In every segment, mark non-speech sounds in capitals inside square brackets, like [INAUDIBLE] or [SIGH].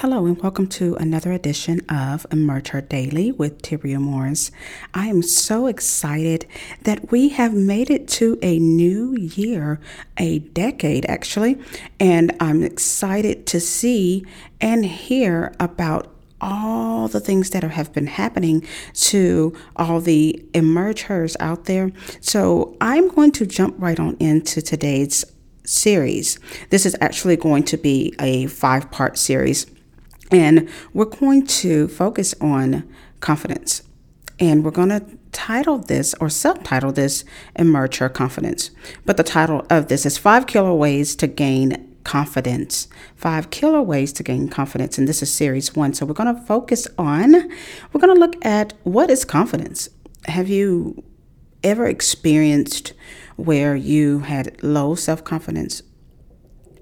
Hello, and welcome to another edition of Emerge Her Daily with Tibria Morris. I am so excited that we have made it to a new year, a decade actually, and I'm excited to see and hear about all the things that have been happening to all the emergers out there. So I'm going to jump right on into today's series. This is actually going to be a five part series. And we're going to focus on confidence. And we're going to title this or subtitle this Emerge Her Confidence. But the title of this is Five Killer Ways to Gain Confidence. Five Killer Ways to Gain Confidence. And this is series one. So we're going to focus on, we're going to look at what is confidence. Have you ever experienced where you had low self confidence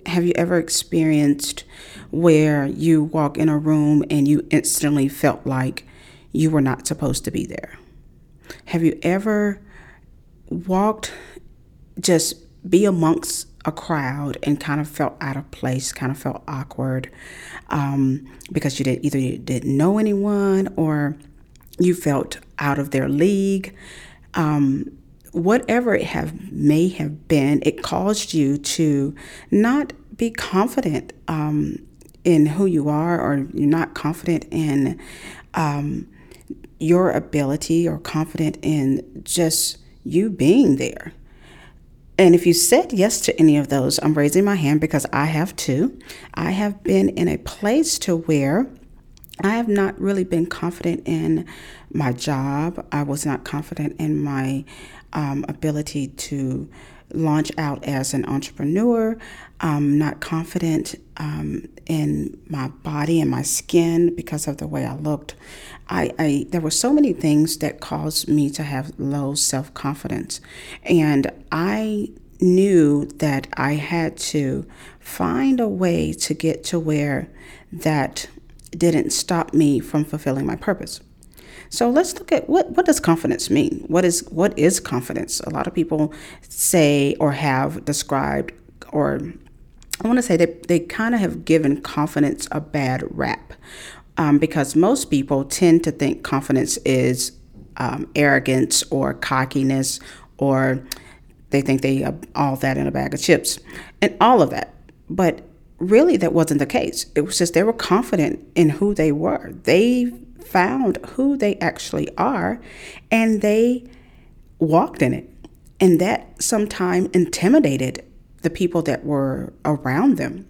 have you ever experienced where you walk in a room and you instantly felt like you were not supposed to be there? Have you ever walked just be amongst a crowd and kind of felt out of place, kind of felt awkward um, because you did either you didn't know anyone or you felt out of their league. Um, whatever it have may have been, it caused you to not be confident um, in who you are, or you're not confident in um, your ability, or confident in just you being there. And if you said yes to any of those, I'm raising my hand because I have too. I have been in a place to where I have not really been confident in my job. I was not confident in my um, ability to launch out as an entrepreneur. I'm not confident um, in my body and my skin because of the way I looked. I, I there were so many things that caused me to have low self confidence, and I knew that I had to find a way to get to where that didn't stop me from fulfilling my purpose. So let's look at what what does confidence mean? What is what is confidence? A lot of people say or have described or I want to say that they kind of have given confidence a bad rap um, because most people tend to think confidence is um, arrogance or cockiness or they think they are all that in a bag of chips and all of that. But really, that wasn't the case. It was just they were confident in who they were. They found who they actually are and they walked in it. And that sometimes intimidated the people that were around them.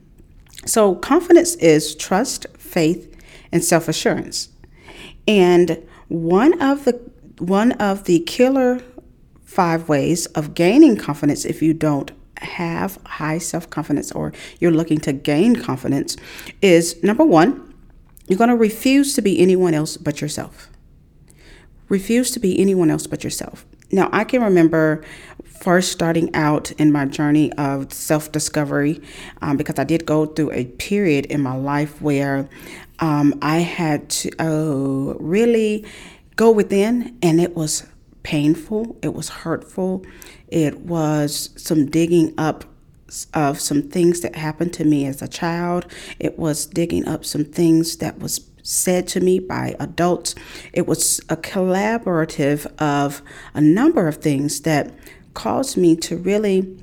So, confidence is trust, faith, and self assurance. And one of the one of the killer five ways of gaining confidence if you don't have high self confidence or you're looking to gain confidence is number one, you're going to refuse to be anyone else but yourself. Refuse to be anyone else but yourself. Now, I can remember first starting out in my journey of self discovery um, because I did go through a period in my life where um, I had to uh, really go within, and it was painful, it was hurtful, it was some digging up of some things that happened to me as a child. It was digging up some things that was said to me by adults. It was a collaborative of a number of things that caused me to really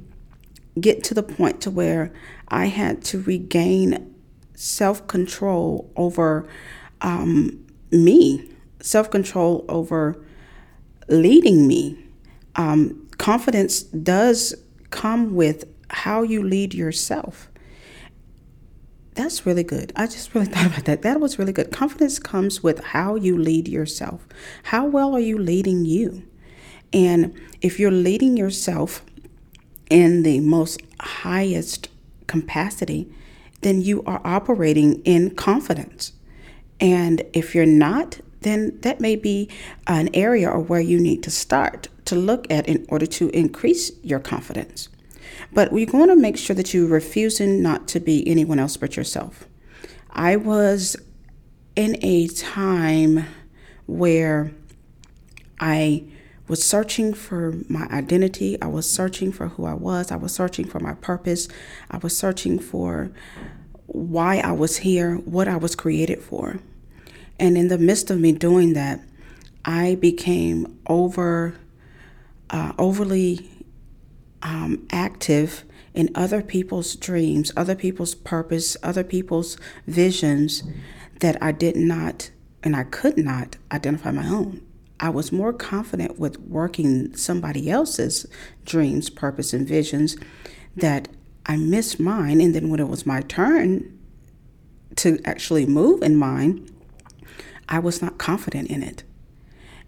get to the point to where I had to regain self-control over um, me, self-control over leading me. Um, confidence does come with how you lead yourself. That's really good. I just really [LAUGHS] thought about that. That was really good. Confidence comes with how you lead yourself. How well are you leading you? And if you're leading yourself in the most highest capacity, then you are operating in confidence. And if you're not, then that may be an area or where you need to start to look at in order to increase your confidence. But we're going to make sure that you're refusing not to be anyone else but yourself. I was in a time where I was searching for my identity. I was searching for who I was. I was searching for my purpose. I was searching for why I was here, what I was created for. And in the midst of me doing that, I became over uh, overly um, active in other people's dreams, other people's purpose, other people's visions that I did not and I could not identify my own. I was more confident with working somebody else's dreams, purpose, and visions that I missed mine. And then when it was my turn to actually move in mine, I was not confident in it.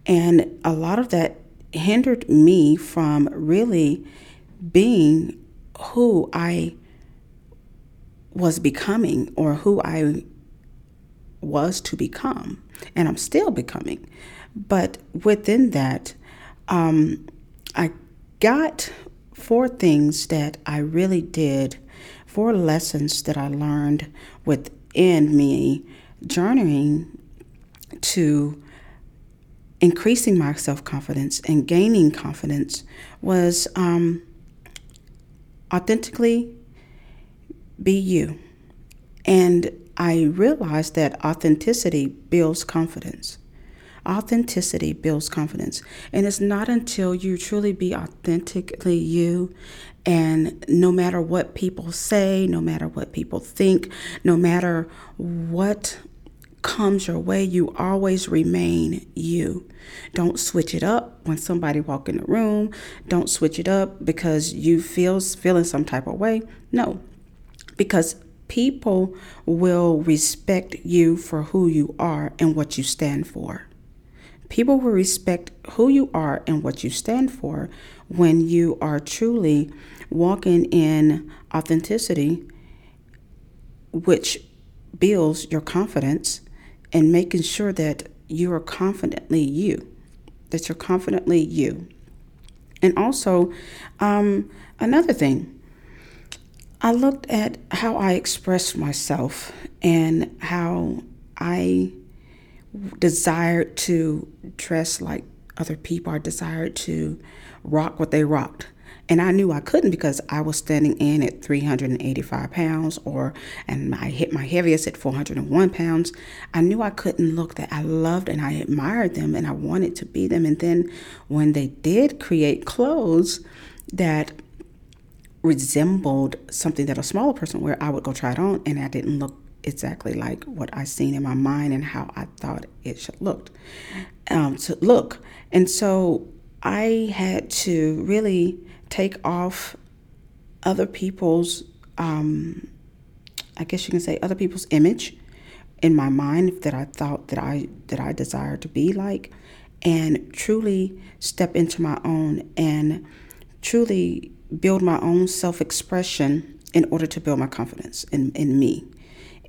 And a lot of that hindered me from really being who I was becoming or who I was to become. And I'm still becoming. But within that, um, I got four things that I really did, four lessons that I learned within me journeying to increasing my self confidence and gaining confidence was um, authentically be you. And I realized that authenticity builds confidence. Authenticity builds confidence. And it's not until you truly be authentically you, and no matter what people say, no matter what people think, no matter what comes your way, you always remain you. Don't switch it up when somebody walk in the room. Don't switch it up because you feel feeling some type of way. No, because people will respect you for who you are and what you stand for. People will respect who you are and what you stand for when you are truly walking in authenticity, which builds your confidence and making sure that you are confidently you, that you're confidently you. And also, um, another thing, I looked at how I expressed myself and how I desired to dress like other people. I desired to rock what they rocked. And I knew I couldn't because I was standing in at 385 pounds or and I hit my heaviest at 401 pounds. I knew I couldn't look that I loved and I admired them and I wanted to be them. And then when they did create clothes that resembled something that a smaller person wear, I would go try it on and I didn't look exactly like what I seen in my mind and how I thought it should look. Um, to look. And so I had to really take off other people's, um, I guess you can say, other people's image in my mind that I thought that I that I desired to be like, and truly step into my own and truly build my own self-expression in order to build my confidence in, in me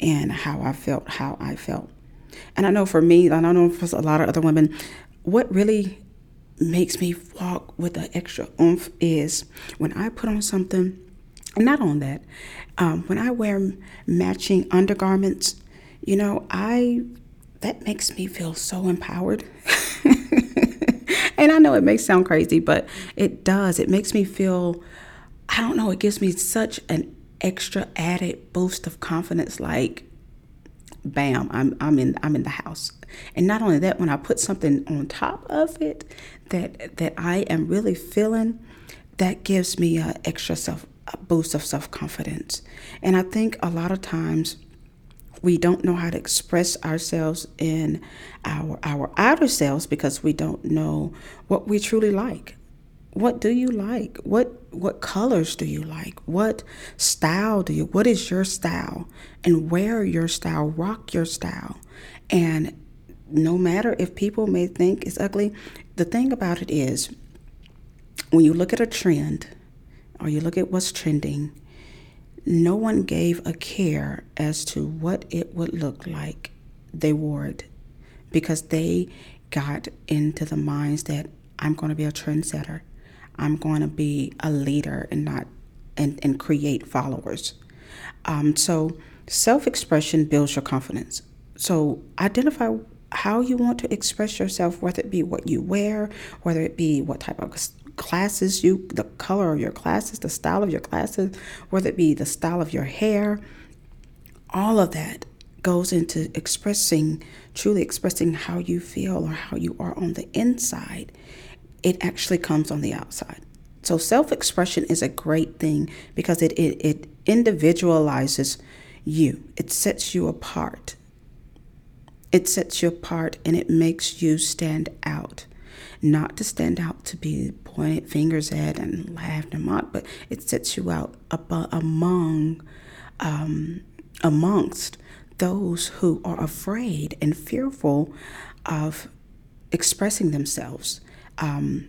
and how I felt, how I felt. And I know for me, I know for a lot of other women, what really makes me walk with an extra oomph is when I put on something, not on that, um, when I wear matching undergarments, you know, I that makes me feel so empowered. [LAUGHS] and I know it may sound crazy, but it does. It makes me feel, I don't know, it gives me such an extra added boost of confidence like bam, I'm I'm in I'm in the house. And not only that, when I put something on top of it that that I am really feeling, that gives me a extra self a boost of self confidence. And I think a lot of times we don't know how to express ourselves in our our outer selves because we don't know what we truly like. What do you like? What what colors do you like? What style do you? What is your style? And wear your style, rock your style. And no matter if people may think it's ugly, the thing about it is when you look at a trend or you look at what's trending, no one gave a care as to what it would look like. They wore it because they got into the minds that I'm going to be a trendsetter. I'm going to be a leader and not and, and create followers. Um, so self-expression builds your confidence. So identify how you want to express yourself, whether it be what you wear, whether it be what type of classes you, the color of your classes, the style of your classes, whether it be the style of your hair. all of that goes into expressing, truly expressing how you feel or how you are on the inside. It actually comes on the outside. So self expression is a great thing because it, it, it individualizes you, it sets you apart. It sets you apart and it makes you stand out. Not to stand out to be pointed fingers at and laughed and mocked, but it sets you out among, um, amongst those who are afraid and fearful of expressing themselves um,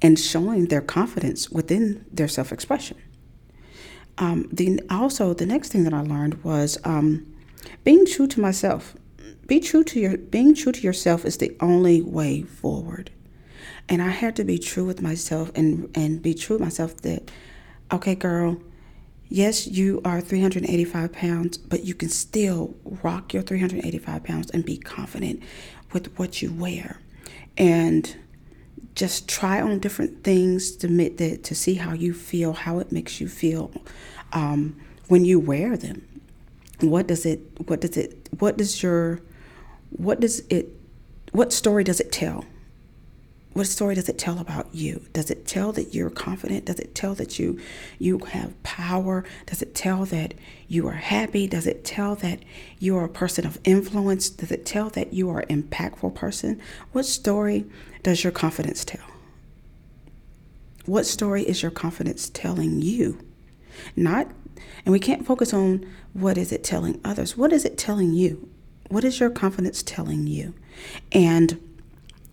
and showing their confidence within their self expression. Um, the, also, the next thing that I learned was um, being true to myself. Be true to your being true to yourself is the only way forward. And I had to be true with myself and and be true with myself that, okay, girl, yes, you are 385 pounds, but you can still rock your 385 pounds and be confident with what you wear. And just try on different things to that to see how you feel, how it makes you feel um, when you wear them. What does it? What does it? What does your? What does it? What story does it tell? What story does it tell about you? Does it tell that you're confident? Does it tell that you you have power? Does it tell that you are happy? Does it tell that you are a person of influence? Does it tell that you are an impactful person? What story does your confidence tell? What story is your confidence telling you? Not and we can't focus on what is it telling others. What is it telling you? What is your confidence telling you? And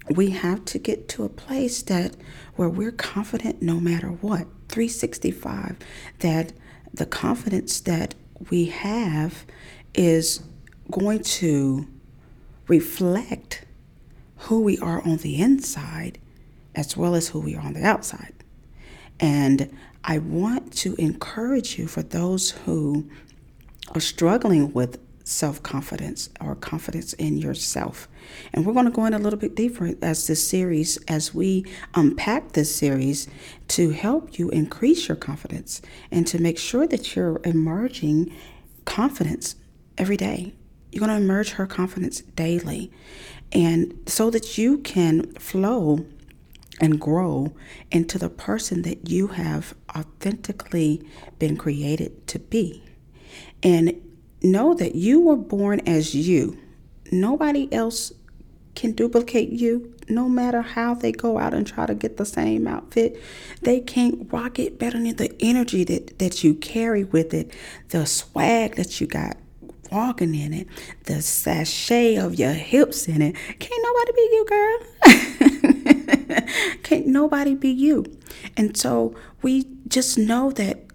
we have to get to a place that where we're confident no matter what 365 that the confidence that we have is going to reflect who we are on the inside as well as who we are on the outside and i want to encourage you for those who are struggling with self confidence or confidence in yourself. And we're going to go in a little bit deeper as this series, as we unpack this series to help you increase your confidence and to make sure that you're emerging confidence every day. You're going to emerge her confidence daily. And so that you can flow and grow into the person that you have authentically been created to be. And know that you were born as you. Nobody else can duplicate you no matter how they go out and try to get the same outfit. They can't rock it better than the energy that, that you carry with it, the swag that you got walking in it, the sachet of your hips in it. Can't nobody be you, girl. [LAUGHS] can't nobody be you. And so we just know that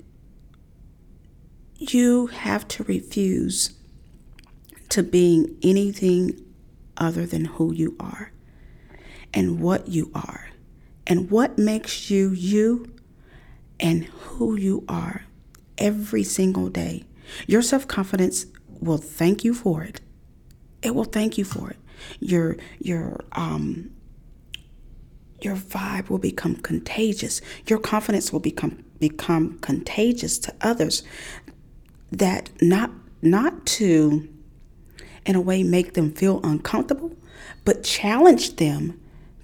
you have to refuse to being anything other than who you are and what you are and what makes you you and who you are every single day. Your self confidence will thank you for it. It will thank you for it. Your your um your vibe will become contagious. Your confidence will become become contagious to others that not not to in a way make them feel uncomfortable, but challenge them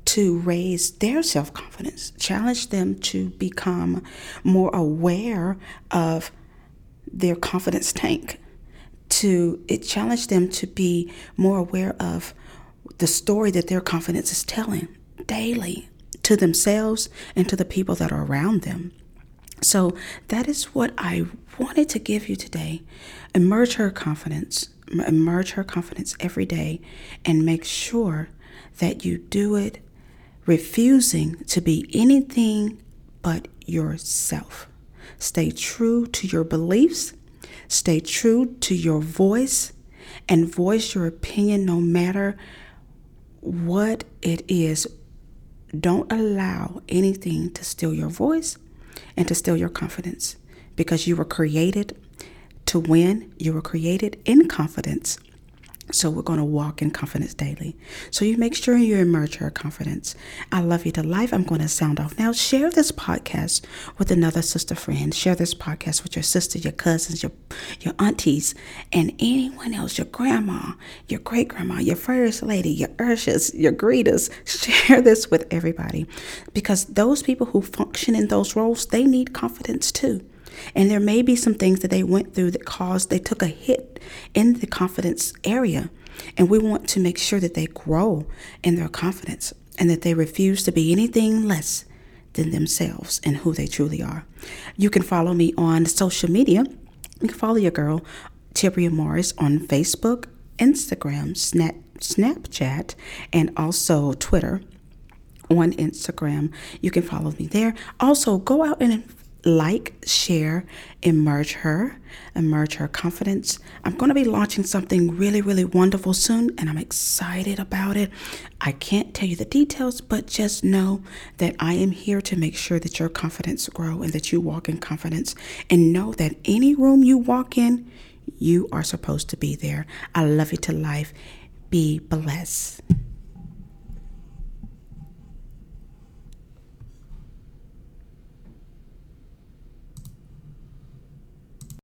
to raise their self confidence, challenge them to become more aware of their confidence tank, to it challenge them to be more aware of the story that their confidence is telling daily to themselves and to the people that are around them. So that is what I wanted to give you today. Emerge her confidence, emerge her confidence every day, and make sure that you do it refusing to be anything but yourself. Stay true to your beliefs, stay true to your voice, and voice your opinion no matter what it is. Don't allow anything to steal your voice and to steal your confidence because you were created to win, you were created in confidence. So we're going to walk in confidence daily. So you make sure you emerge your confidence. I love you to life. I'm going to sound off now. Share this podcast with another sister friend. Share this podcast with your sister, your cousins, your your aunties, and anyone else. Your grandma, your great grandma, your first lady, your urshas, your greeters. Share this with everybody, because those people who function in those roles they need confidence too. And there may be some things that they went through that caused they took a hit in the confidence area. And we want to make sure that they grow in their confidence and that they refuse to be anything less than themselves and who they truly are. You can follow me on social media. You can follow your girl, Tibria Morris, on Facebook, Instagram, Snap, Snapchat, and also Twitter on Instagram. You can follow me there. Also, go out and like, share, emerge her, emerge her confidence. I'm going to be launching something really, really wonderful soon, and I'm excited about it. I can't tell you the details, but just know that I am here to make sure that your confidence grow and that you walk in confidence, and know that any room you walk in, you are supposed to be there. I love you to life. Be blessed.